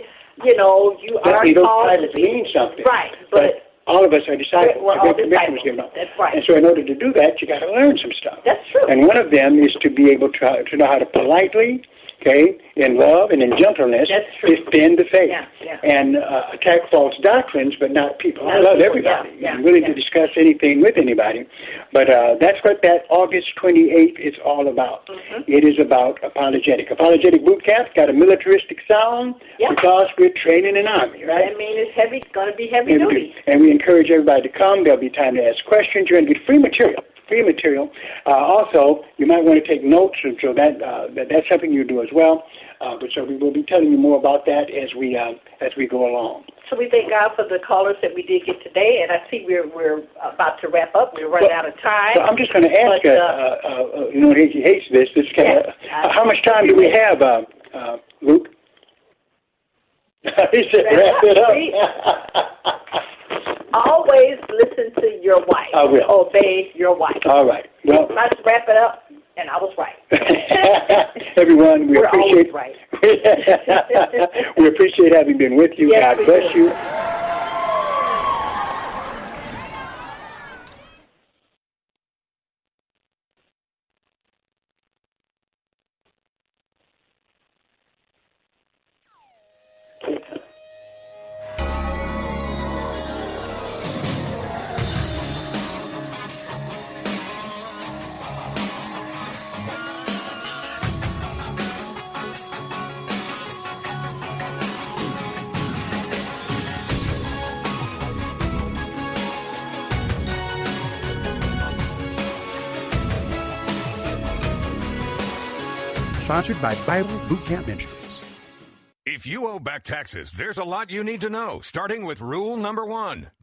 You know, you are called. titles mean something. Right, but all of us are disciples. We're The all Great Commission was disciples. given us. That's right. And so, in order to do that, you got to learn some stuff. That's true. And one of them is to be able to, to know how to politely, okay, in love and in gentleness, defend the faith Yeah, yeah. and uh, attack false doctrines, but not people. I love people, everybody. yeah, I'm willing to discuss anything with anybody, but uh, that's what that August 28th is all about. Mm-hmm. It is about apologetic. Apologetic boot camp got a militaristic sound because we're training an army, right? I mean, it's heavy. It's going to be heavy And, duty. and we encourage everybody to come. There'll be time to ask questions. You're going to get free material. Free material. Uh, also, you might want to take notes, and so that, uh, that that's something you do as well. Uh, but so we will be telling you more about that as we uh, as we go along. So we thank God for the callers that we did get today, and I see we're we're about to wrap up. We're running out of time. So I'm just going to ask. But, uh, uh, uh, uh, you know, he hates this. This kind of. Yes. how much time do we have, uh, uh, Luke? he said, "Wrap it up." Always listen to your wife. I will. Obey your wife. All right. Well, Let's wrap it up, and I was right. everyone, we We're appreciate right. we appreciate having been with you. Yes, God bless do. you. Sponsored by Bible Boot Camp Ministries. If you owe back taxes, there's a lot you need to know, starting with rule number one.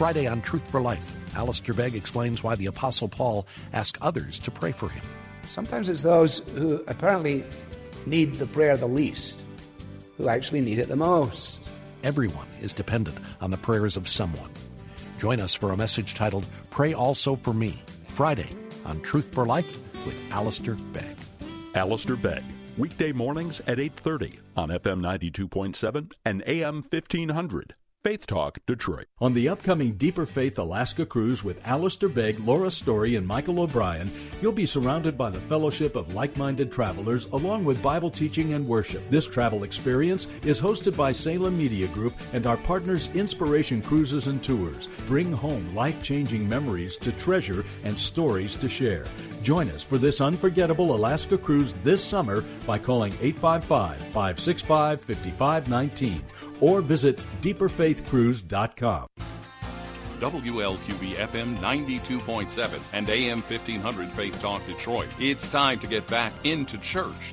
Friday on Truth for Life, Alistair Begg explains why the Apostle Paul asked others to pray for him. Sometimes it's those who apparently need the prayer the least who actually need it the most. Everyone is dependent on the prayers of someone. Join us for a message titled Pray Also for Me, Friday on Truth for Life with Alistair Begg. Alistair Begg, weekday mornings at 8:30 on FM 92.7 and AM 1500. Faith Talk Detroit. On the upcoming Deeper Faith Alaska cruise with Alistair Begg, Laura Story, and Michael O'Brien, you'll be surrounded by the fellowship of like minded travelers along with Bible teaching and worship. This travel experience is hosted by Salem Media Group and our partners Inspiration Cruises and Tours. Bring home life changing memories to treasure and stories to share. Join us for this unforgettable Alaska cruise this summer by calling 855 565 5519 or visit deeperfaithcruise.com. WLQV FM 92.7 and AM 1500 Faith Talk Detroit. It's time to get back into church.